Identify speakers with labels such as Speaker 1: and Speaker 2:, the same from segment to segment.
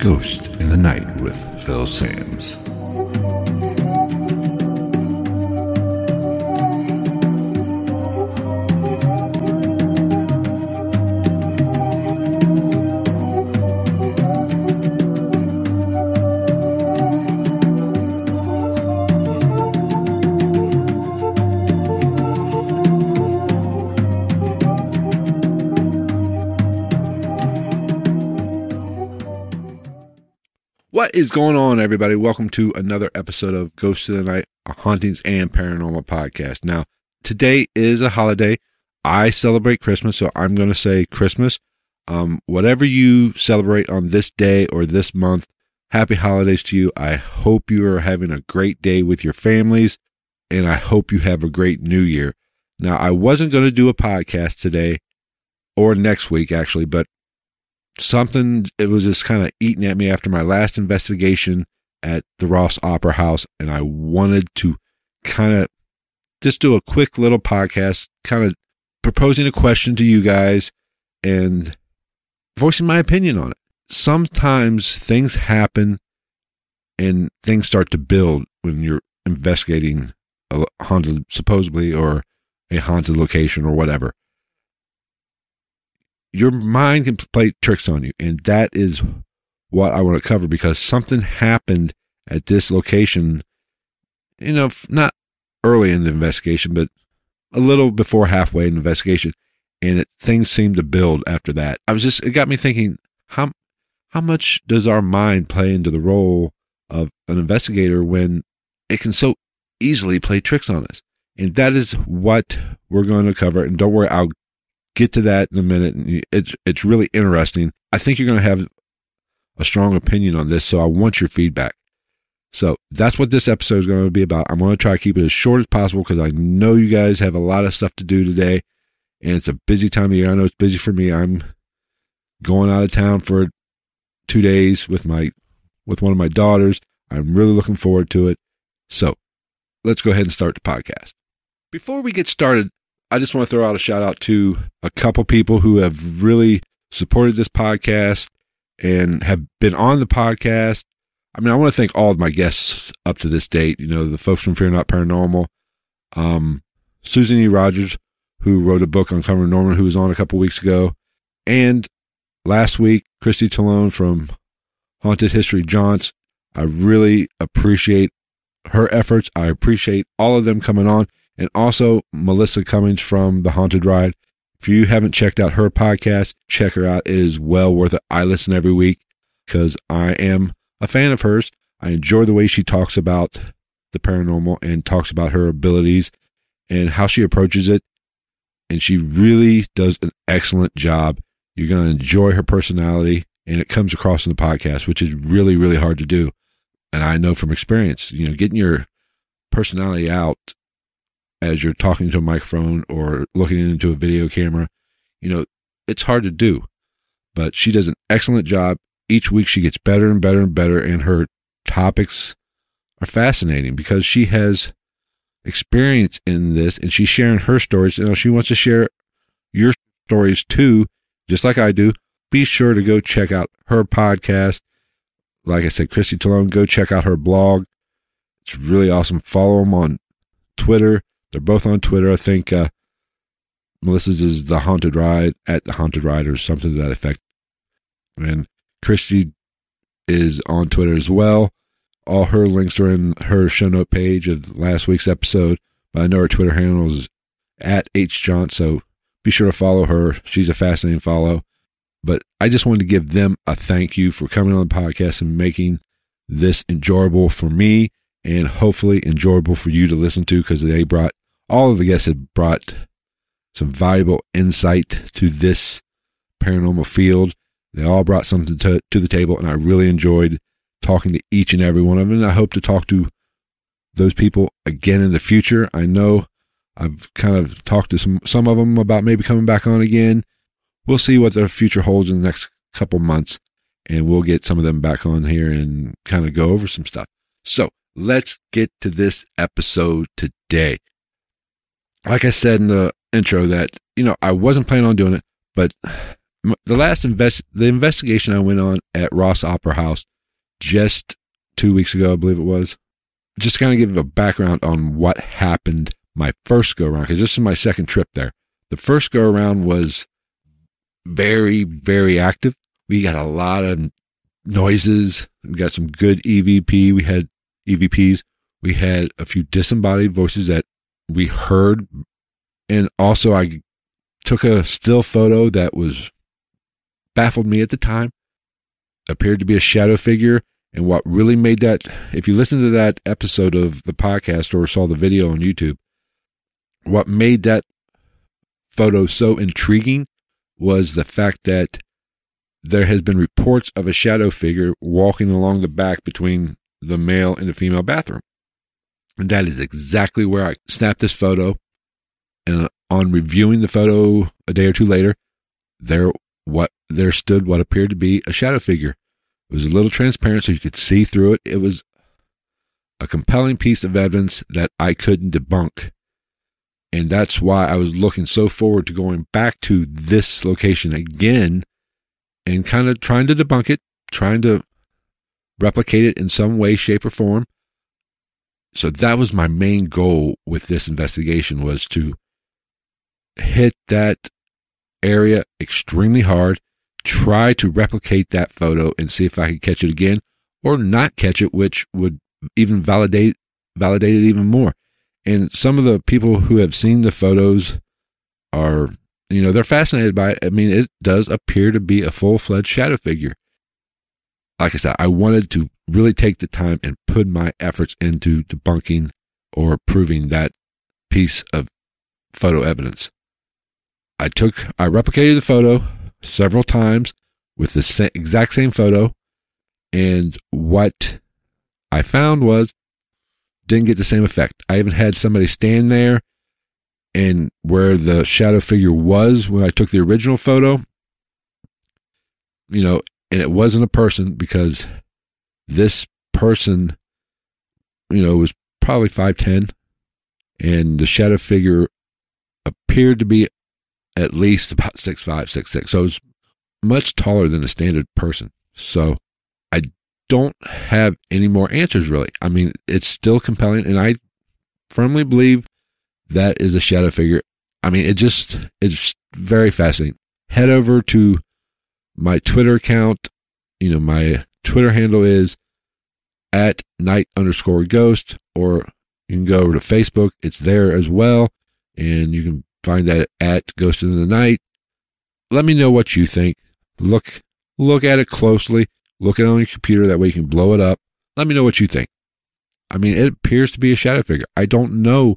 Speaker 1: Ghost in the Night with Phil Sams. What is going on, everybody? Welcome to another episode of Ghost of the Night, a hauntings and paranormal podcast. Now, today is a holiday. I celebrate Christmas, so I'm going to say Christmas. Um, whatever you celebrate on this day or this month, happy holidays to you. I hope you are having a great day with your families, and I hope you have a great new year. Now, I wasn't going to do a podcast today or next week, actually, but something it was just kind of eating at me after my last investigation at the Ross Opera House, and I wanted to kind of just do a quick little podcast, kind of proposing a question to you guys and voicing my opinion on it. Sometimes things happen and things start to build when you're investigating a haunted, supposedly, or a haunted location or whatever your mind can play tricks on you. And that is what I want to cover because something happened at this location, you know, not early in the investigation, but a little before halfway in the investigation. And it, things seemed to build after that. I was just, it got me thinking, how, how much does our mind play into the role of an investigator when it can so easily play tricks on us? And that is what we're going to cover. And don't worry, I'll get to that in a minute. It's it's really interesting. I think you're going to have a strong opinion on this, so I want your feedback. So that's what this episode is going to be about. I'm going to try to keep it as short as possible because I know you guys have a lot of stuff to do today, and it's a busy time of year. I know it's busy for me. I'm going out of town for two days with my with one of my daughters. I'm really looking forward to it. So let's go ahead and start the podcast. Before we get started, I just want to throw out a shout out to a couple people who have really supported this podcast and have been on the podcast. I mean, I want to thank all of my guests up to this date. You know, the folks from Fear Not Paranormal, um, Susan E. Rogers, who wrote a book on Covering Norman, who was on a couple weeks ago, and last week, Christy Talone from Haunted History Jaunts. I really appreciate her efforts. I appreciate all of them coming on and also Melissa Cummings from The Haunted Ride. If you haven't checked out her podcast, check her out. It is well worth it. I listen every week because I am a fan of hers. I enjoy the way she talks about the paranormal and talks about her abilities and how she approaches it. And she really does an excellent job. You're going to enjoy her personality and it comes across in the podcast, which is really, really hard to do. And I know from experience, you know, getting your personality out as you're talking to a microphone or looking into a video camera. You know, it's hard to do, but she does an excellent job. Each week she gets better and better and better, and her topics are fascinating because she has experience in this and she's sharing her stories. You know, she wants to share your stories too, just like I do. Be sure to go check out her podcast. Like I said, Christy Talone, go check out her blog. It's really awesome. Follow them on Twitter they're both on Twitter. I think uh, Melissa's is the Haunted Ride at the Haunted Ride or something to that effect. And Christy is on Twitter as well. All her links are in her show note page of last week's episode. But I know her Twitter handle is at hjaunt, so be sure to follow her. She's a fascinating follow. But I just wanted to give them a thank you for coming on the podcast and making this enjoyable for me and hopefully enjoyable for you to listen to because they brought all of the guests have brought some valuable insight to this paranormal field. They all brought something to, to the table, and I really enjoyed talking to each and every one of them. And I hope to talk to those people again in the future. I know I've kind of talked to some some of them about maybe coming back on again. We'll see what the future holds in the next couple months, and we'll get some of them back on here and kind of go over some stuff. So let's get to this episode today. Like I said in the intro, that you know I wasn't planning on doing it, but the last invest the investigation I went on at Ross Opera House just two weeks ago, I believe it was. Just kind of give a background on what happened my first go around because this is my second trip there. The first go around was very, very active. We got a lot of noises. We got some good EVP. We had EVPs. We had a few disembodied voices that we heard. And also, I took a still photo that was baffled me at the time. Appeared to be a shadow figure. And what really made that, if you listen to that episode of the podcast or saw the video on YouTube, what made that photo so intriguing was the fact that there has been reports of a shadow figure walking along the back between the male and the female bathroom. And that is exactly where I snapped this photo. And uh, on reviewing the photo a day or two later, there what there stood what appeared to be a shadow figure. It was a little transparent so you could see through it. It was a compelling piece of evidence that I couldn't debunk. And that's why I was looking so forward to going back to this location again and kind of trying to debunk it, trying to replicate it in some way, shape, or form. So that was my main goal with this investigation was to hit that area extremely hard, try to replicate that photo and see if I could catch it again or not catch it, which would even validate validate it even more. And some of the people who have seen the photos are, you know, they're fascinated by it. I mean, it does appear to be a full fledged shadow figure. Like I said, I wanted to really take the time and put my efforts into debunking or proving that piece of photo evidence. I took, I replicated the photo several times with the sa- exact same photo. And what I found was didn't get the same effect. I even had somebody stand there and where the shadow figure was when I took the original photo, you know, and it wasn't a person because this person, you know, was probably 5'10 and the shadow figure appeared to be at least about six five, six six. So it was much taller than a standard person. So I don't have any more answers really. I mean, it's still compelling, and I firmly believe that is a shadow figure. I mean, it just it's very fascinating. Head over to my Twitter account. You know, my Twitter handle is at night underscore ghost, or you can go over to Facebook. It's there as well, and you can find that at Ghost in the Night. Let me know what you think. Look look at it closely. Look at it on your computer. That way you can blow it up. Let me know what you think. I mean, it appears to be a shadow figure. I don't know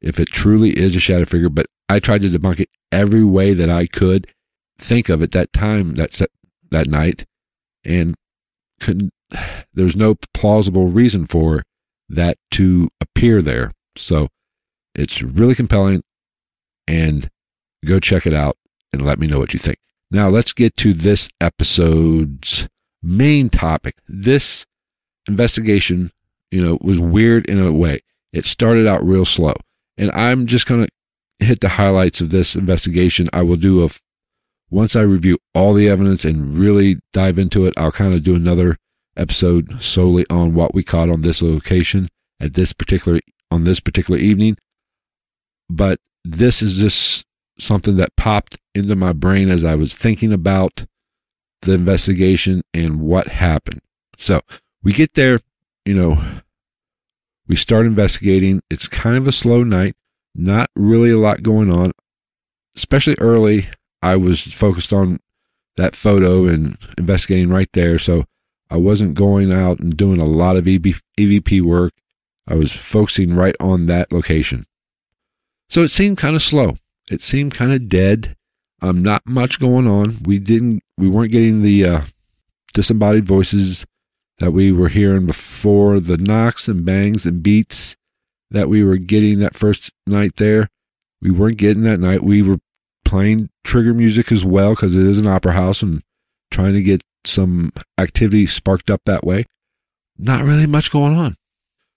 Speaker 1: if it truly is a shadow figure, but I tried to debunk it every way that I could think of at that time, that that night, and couldn't. There's no plausible reason for that to appear there. So it's really compelling, and go check it out and let me know what you think. Now let's get to this episode's main topic. This investigation, you know, was weird in a way. It started out real slow. And I'm just going to hit the highlights of this investigation. I will do a, once I review all the evidence and really dive into it, I'll kind of do another episode solely on what we caught on this location at this particular, on this particular evening. But this is just something that popped into my brain as I was thinking about the investigation and what happened. So we get there, you know, we start investigating. It's kind of a slow night, not really a lot going on, especially early. I was focused on that photo and investigating right there. So I wasn't going out and doing a lot of EVP work. I was focusing right on that location. So it seemed kind of slow. It seemed kind of dead. Um, not much going on. We didn't, we weren't getting the uh, disembodied voices that we were hearing before, the knocks and bangs and beats that we were getting that first night there. We weren't getting that night. We were playing trigger music as well because it is an opera house and trying to get some activity sparked up that way. Not really much going on.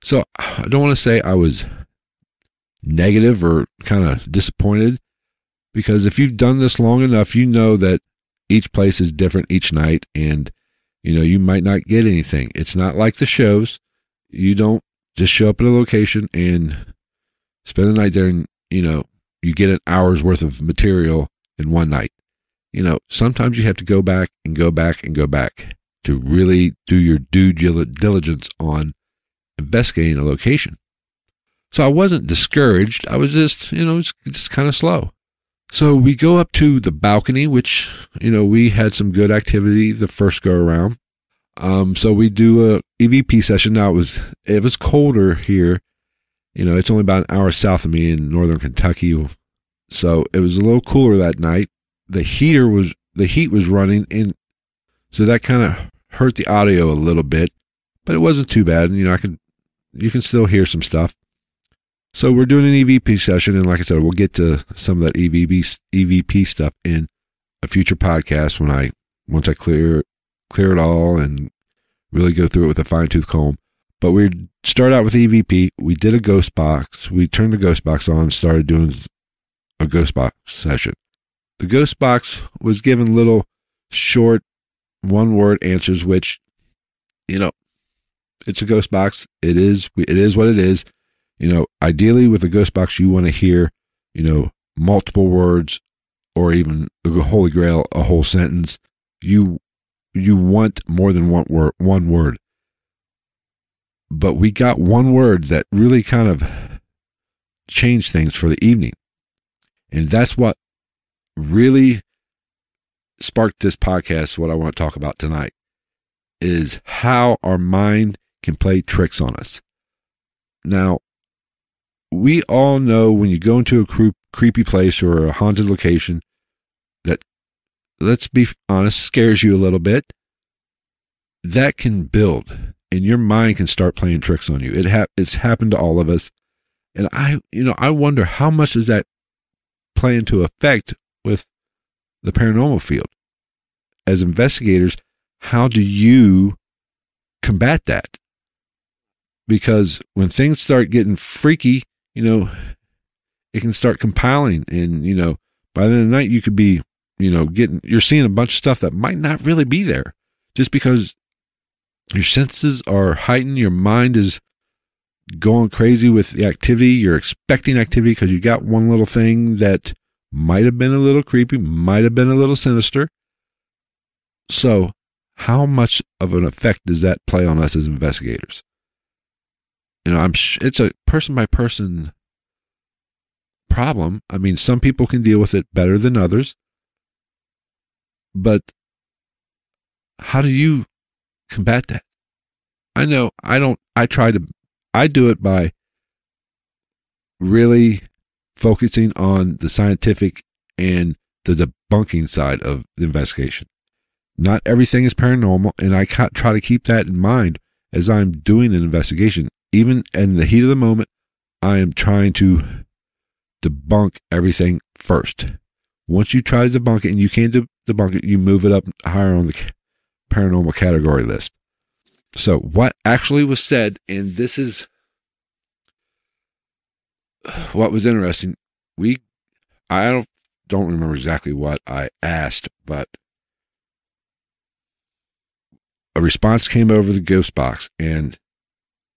Speaker 1: So I don't want to say I was negative or kind of disappointed because if you've done this long enough, you know that each place is different each night and you know you might not get anything. It's not like the shows. You don't just show up at a location and spend the night there and you know you get an hour's worth of material in one night. You know, sometimes you have to go back and go back and go back to really do your due diligence on investigating a location. So I wasn't discouraged. I was just, you know, it's just kind of slow. So we go up to the balcony, which, you know, we had some good activity the first go around. Um, so we do a EVP session. Now it was, it was colder here. You know, it's only about an hour south of me in northern Kentucky. So it was a little cooler that night. The heater was, the heat was running and so that kind of hurt the audio a little bit, but it wasn't too bad. You know, I could, you can still hear some stuff. So we're doing an EVP session, and like I said, we'll get to some of that EVP EVP stuff in a future podcast when I once I clear clear it all and really go through it with a fine tooth comb. But we start out with EVP. We did a ghost box. We turned the ghost box on, started doing a ghost box session. The ghost box was given little short one word answers, which, you know, it's a ghost box. It is, it is what it is. You know, ideally with a ghost box, you want to hear, you know, multiple words or even the Holy Grail, a whole sentence. You you want more than one word. One word. But we got one word that really kind of changed things for the evening, and that's what really sparked this podcast. What I want to talk about tonight is how our mind can play tricks on us. Now, we all know when you go into a cre- creepy place or a haunted location that, let's be honest, scares you a little bit. That can build, and your mind can start playing tricks on you. It ha- it's happened to all of us, and I, you know, I wonder how much does that play into effect with the paranormal field as investigators. How do you combat that? Because when things start getting freaky you know, it can start compiling. And, you know, by the end of the night, you could be, you know, getting, you're seeing a bunch of stuff that might not really be there just because your senses are heightened. Your mind is going crazy with the activity. You're expecting activity because you got one little thing that might have been a little creepy, might have been a little sinister. So, how much of an effect does that play on us as investigators? you know, I'm it's a person by person problem. I mean, some people can deal with it better than others. But how do you combat that? I know I don't I try to I do it by really focusing on the scientific and the debunking side of the investigation. Not everything is paranormal, and I try to keep that in mind as I'm doing an investigation even in the heat of the moment, I am trying to debunk everything first. Once you try to debunk it and you can't de- debunk it, you move it up higher on the paranormal category list. So, what actually was said, and this is what was interesting. We, I don't don't remember exactly what I asked, but a response came over the ghost box, and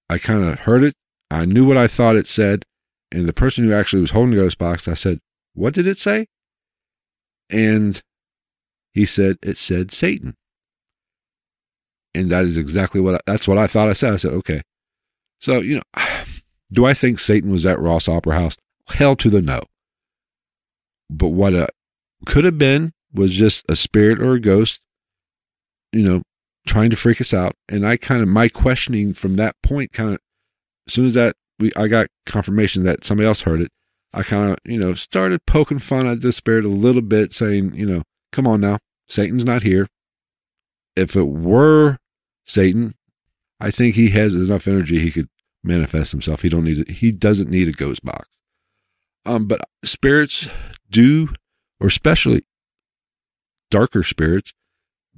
Speaker 1: I kind of heard it. I knew what I thought it said. And the person who actually was holding the ghost box, I said, What did it say? And he said, It said Satan. And that is exactly what I, that's what I thought I said. I said, okay. So, you know, do I think Satan was at Ross Opera House? Hell to the no. But what it could have been was just a spirit or a ghost, you know, trying to freak us out. And I kind of, my questioning from that point kind of, as soon as that we, I got confirmation that somebody else heard it, I kind of, you know, started poking fun at the spirit a little bit, saying, you know, come on now, Satan's not here. If it were Satan, I think he has enough energy he could manifest himself. He don't need it. He doesn't need a ghost box. Um, but spirits do, or especially darker spirits,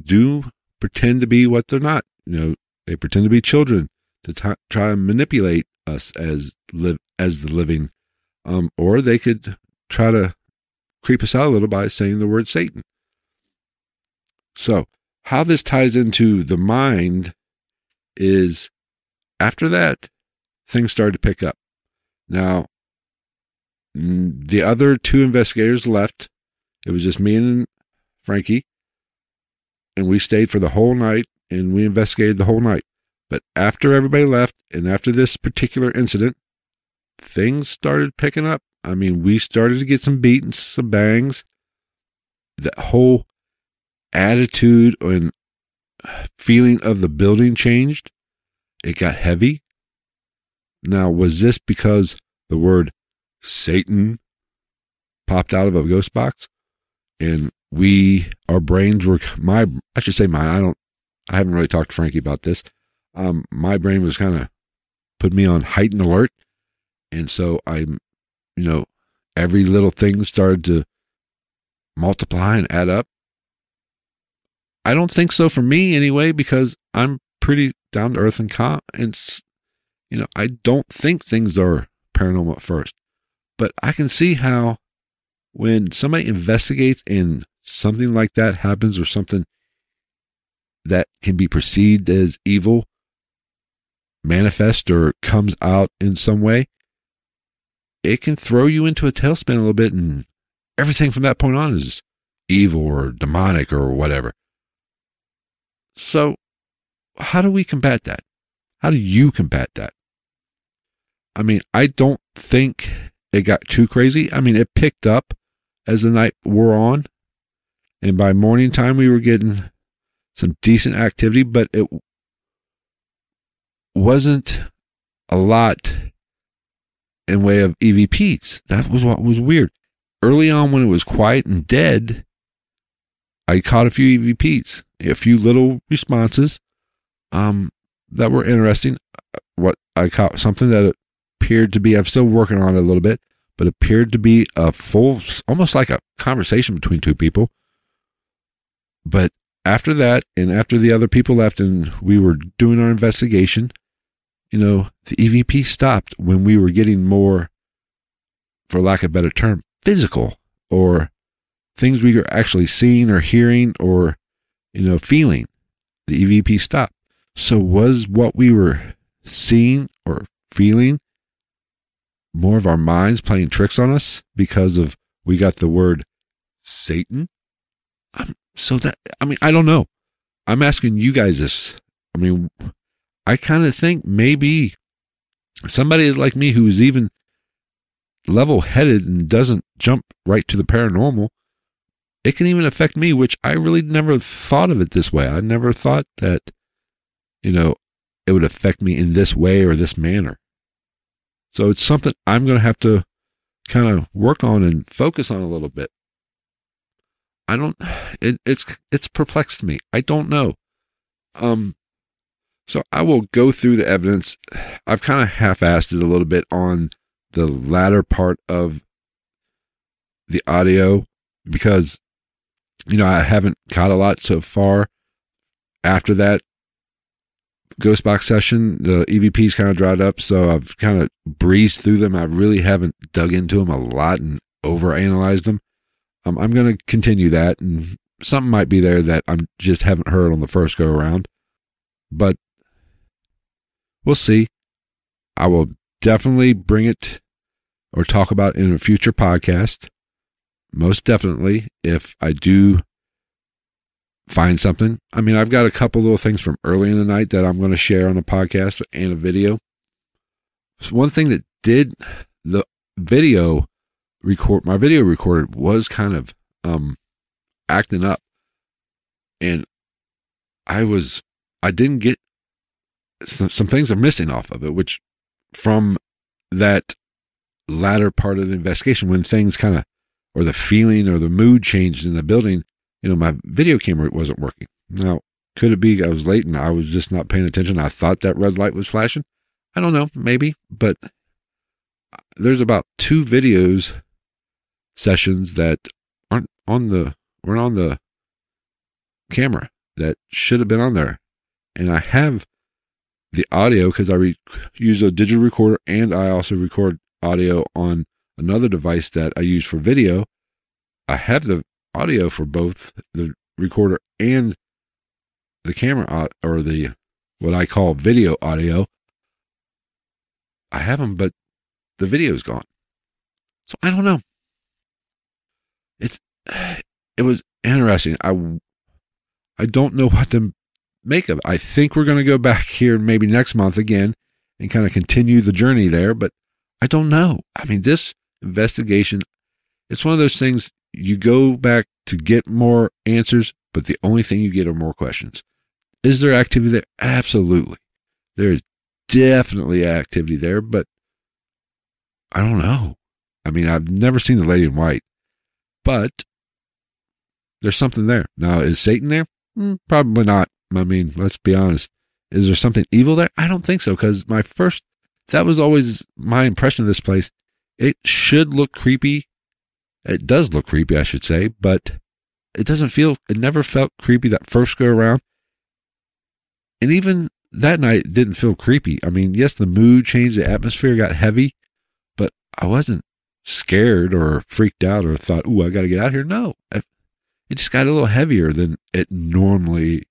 Speaker 1: do pretend to be what they're not. You know, they pretend to be children to t- try and manipulate us as live as the living, um, or they could try to creep us out a little by saying the word Satan. So, how this ties into the mind is after that, things started to pick up. Now, the other two investigators left. It was just me and Frankie. And we stayed for the whole night and we investigated the whole night. But after everybody left and after this particular incident, things started picking up. I mean, we started to get some beats, some bangs. The whole attitude and feeling of the building changed. It got heavy. Now, was this because the word Satan popped out of a ghost box and we, our brains were, my, I should say mine, I don't, I haven't really talked to Frankie about this. Um, my brain was kind of put me on heightened alert. And so I'm, you know, every little thing started to multiply and add up. I don't think so for me anyway, because I'm pretty down to earth and calm. And, you know, I don't think things are paranormal at first. But I can see how when somebody investigates and something like that happens or something that can be perceived as evil manifest or comes out in some way, it can throw you into a tailspin a little bit and everything from that point on is evil or demonic or whatever. So, how do we combat that? How do you combat that? I mean, I don't think it got too crazy. I mean, it picked up as the night wore on. And by morning time, we were getting some decent activity, but it wasn't a lot in way of EVPs. That was what was weird. Early on, when it was quiet and dead, I caught a few EVPs, a few little responses um, that were interesting. What I caught something that appeared to be, I'm still working on it a little bit, but appeared to be a full, almost like a conversation between two people. But after that, and after the other people left and we were doing our investigation, you know, the EVP stopped when we were getting more, for lack of a better term, physical or things we were actually seeing or hearing or, you know, feeling. The EVP stopped. So was what we were seeing or feeling more of our minds playing tricks on us because of we got the word Satan? I'm, so that, I mean, I don't know. I'm asking you guys this. I mean, I kind of think maybe somebody is like me who's even level headed and doesn't jump right to the paranormal. It can even affect me, which I really never thought of it this way. I never thought that, you know, it would affect me in this way or this manner. So it's something I'm going to have to kind of work on and focus on a little bit. I don't, it, it's, it's perplexed me. I don't know. Um, so I will go through the evidence. I've kind of half-assed it a little bit on the latter part of the audio because, you know, I haven't caught a lot so far. After that ghost box session, the EVPs kind of dried up, so I've kind of breezed through them. I really haven't dug into them a lot and overanalyzed them. Um, I'm going to continue that, and something might be there that I just haven't heard on the first go around. But we'll see. I will definitely bring it or talk about in a future podcast. Most definitely, if I do find something. I mean, I've got a couple little things from early in the night that I'm going to share on a podcast and a video. So one thing that did the video record, my video recorder was kind of um acting up, and I was I didn't get some, some things are missing off of it, which from that latter part of the investigation when things kind of or the feeling or the mood changed in the building, you know, my video camera wasn't working. Now, could it be I was late and I was just not paying attention? I thought that red light was flashing. I don't know, maybe, but there's about two videos sessions that aren't on the weren't on the camera that should have been on there. And I have the audio because I re- use a digital recorder and I also record audio on another device that I use for video. I have the audio for both the recorder and the camera or the what I call video audio. I have them, but the video's gone. So I don't know. It's it was interesting. I I don't know what to make of it. I think we're going to go back here maybe next month again and kind of continue the journey there, but I don't know. I mean, this investigation, it's one of those things you go back to get more answers, but the only thing you get are more questions. Is there activity there? Absolutely. There is definitely activity there, but I don't know. I mean, I've never seen the lady in white, but there's something there. Now, is Satan there? Mm, probably not. I mean, let's be honest. Is there something evil there? I don't think so because my first, that was always my impression of this place. It should look creepy. It does look creepy, I should say, but it doesn't feel, it never felt creepy that first go around. And even that night it didn't feel creepy. I mean, yes, the mood changed, the atmosphere got heavy, but I wasn't scared or freaked out or thought, "Ooh, I got to get out here." No, it just got a little heavier than it normally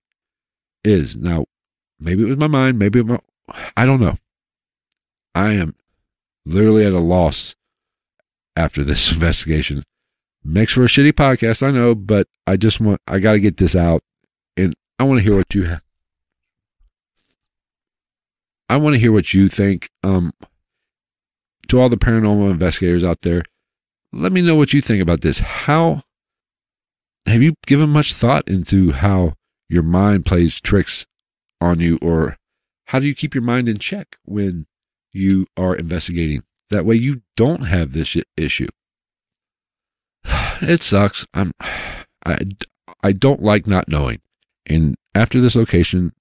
Speaker 1: is. Now, maybe it was my mind, maybe my, I don't know. I am literally at a loss after this investigation. Makes for a shitty podcast, I know, but I just want I got to get this out and I want to hear what you have. I want to hear what you think. Um to all the paranormal investigators out there, let me know what you think about this. How have you given much thought into how your mind plays tricks on you or how do you keep your mind in check when you are investigating that way you don't have this issue it sucks i'm i i don't like not knowing and after this location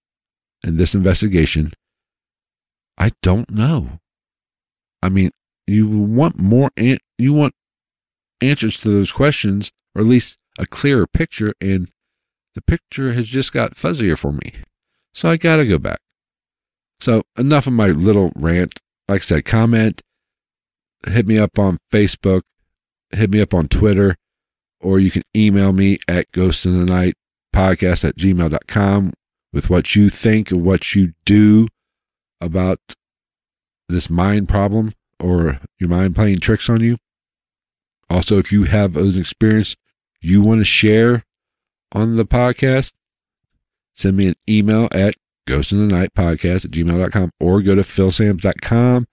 Speaker 1: and this investigation i don't know i mean you want more an- you want answers to those questions or at least a clearer picture and the picture has just got fuzzier for me. So I got to go back. So enough of my little rant. Like I said, comment, hit me up on Facebook, hit me up on Twitter, or you can email me at ghost in the night podcast at gmail.com with what you think and what you do about this mind problem or your mind playing tricks on you. Also, if you have an experience you want to share on the podcast, send me an email at ghost in the night podcast at gmail.com or go to philsams.com,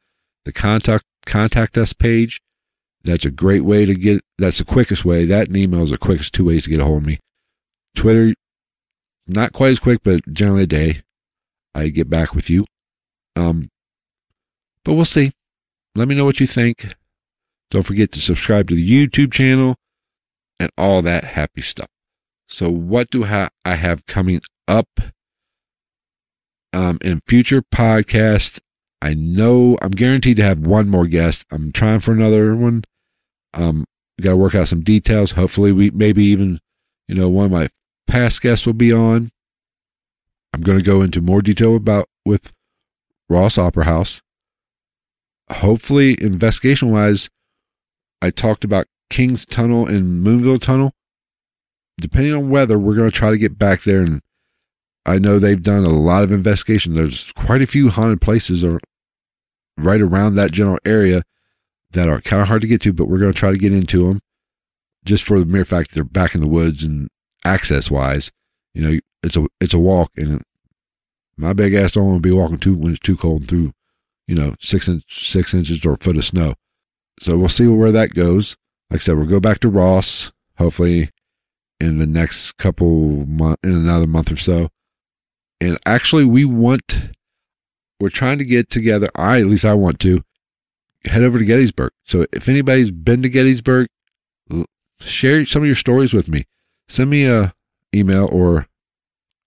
Speaker 1: the contact contact us page. That's a great way to get that's the quickest way. That and email is the quickest two ways to get a hold of me. Twitter, not quite as quick, but generally a day. I get back with you. Um but we'll see. Let me know what you think. Don't forget to subscribe to the YouTube channel and all that happy stuff. So, what do I have coming up um, in future podcasts? I know I'm guaranteed to have one more guest. I'm trying for another one. Um, got to work out some details. Hopefully, we maybe even, you know, one of my past guests will be on. I'm going to go into more detail about with Ross Opera House. Hopefully, investigation wise, I talked about King's Tunnel and Moonville Tunnel depending on weather, we're going to try to get back there. And I know they've done a lot of investigation. There's quite a few haunted places or right around that general area that are kind of hard to get to, but we're going to try to get into them just for the mere fact they're back in the woods and access wise. you know, it's a it's a walk, and my big ass don't want to be walking too when it's too cold through, you know, six inch six inches or a foot of snow. So we'll see where that goes. Like I said, we'll go back to Ross hopefully in the next couple month in another month or so. And actually, we want we're trying to get together. I at least I want to head over to Gettysburg. So if anybody's been to Gettysburg, share some of your stories with me. Send me a email or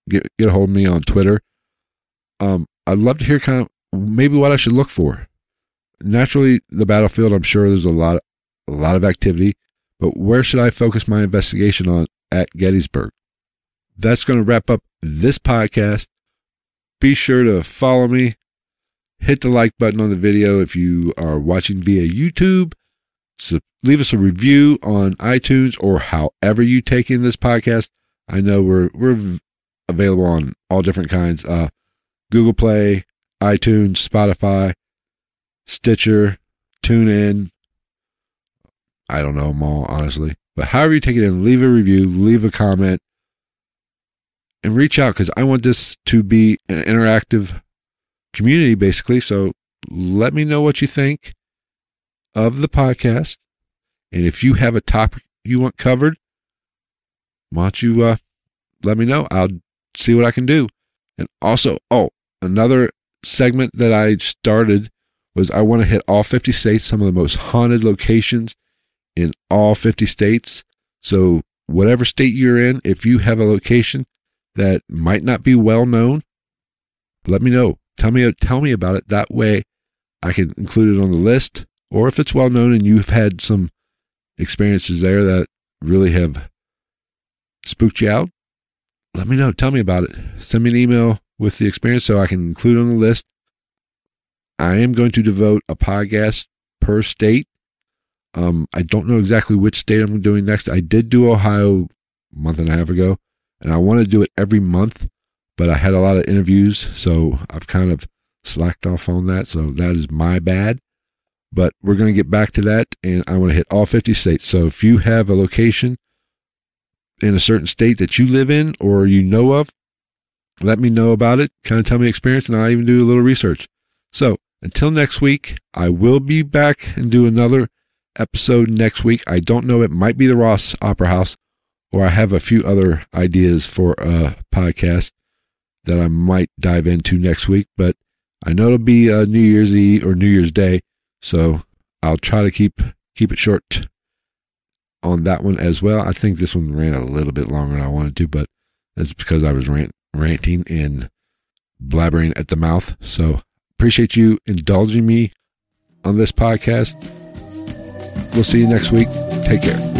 Speaker 1: get get a hold of me on Twitter. Um, I'd love to hear kind of maybe what I should look for. Naturally, the battlefield. I'm sure there's a lot a lot of activity, but where should I focus my investigation on at Gettysburg? That's going to wrap up this podcast. Be sure to follow me. Hit the like button on the video if you are watching via YouTube. So leave us a review on iTunes or however you take in this podcast. I know we're we're available on all different kinds. Uh, Google Play, iTunes, Spotify, Stitcher, TuneIn. I don't know them all, honestly. But however you take it in, leave a review, leave a comment, and reach out because I want this to be an interactive community, basically. So let me know what you think of the podcast. And if you have a topic you want covered, why don't you uh, let me know? I'll see what I can do. And also, oh, another segment that I started was I want to hit all 50 states, some of the most haunted locations in all 50 states. So, whatever state you're in, if you have a location that might not be well known, let me know. Tell me tell me about it. That way I can include it on the list. Or if it's well known and you've had some experiences there that really have spooked you out, let me know. Tell me about it. Send me an email with the experience so I can include on the list. I am going to devote a podcast per state. Um, I don't know exactly which state I'm doing next. I did do Ohio a month and a half ago, and I want to do it every month, but I had a lot of interviews, so I've kind of slacked off on that. So that is my bad. But we're going to get back to that, and I want to hit all 50 states. So if you have a location in a certain state that you live in or you know of, let me know about it. Kind of tell me experience, and I'll even do a little research. So until next week, I will be back and do another episode next week. I don't know. It might be the Ross Opera House, or I have a few other ideas for a podcast that I might dive into next week. But I know it'll be a New Year's Eve or New Year's Day, so I'll try to keep keep it short on that one as well. I think this one ran a little bit longer than I wanted to, but that's because I was rant, ranting and blabbering at the mouth. So appreciate you indulging me on this podcast. We'll see you next week. Take care.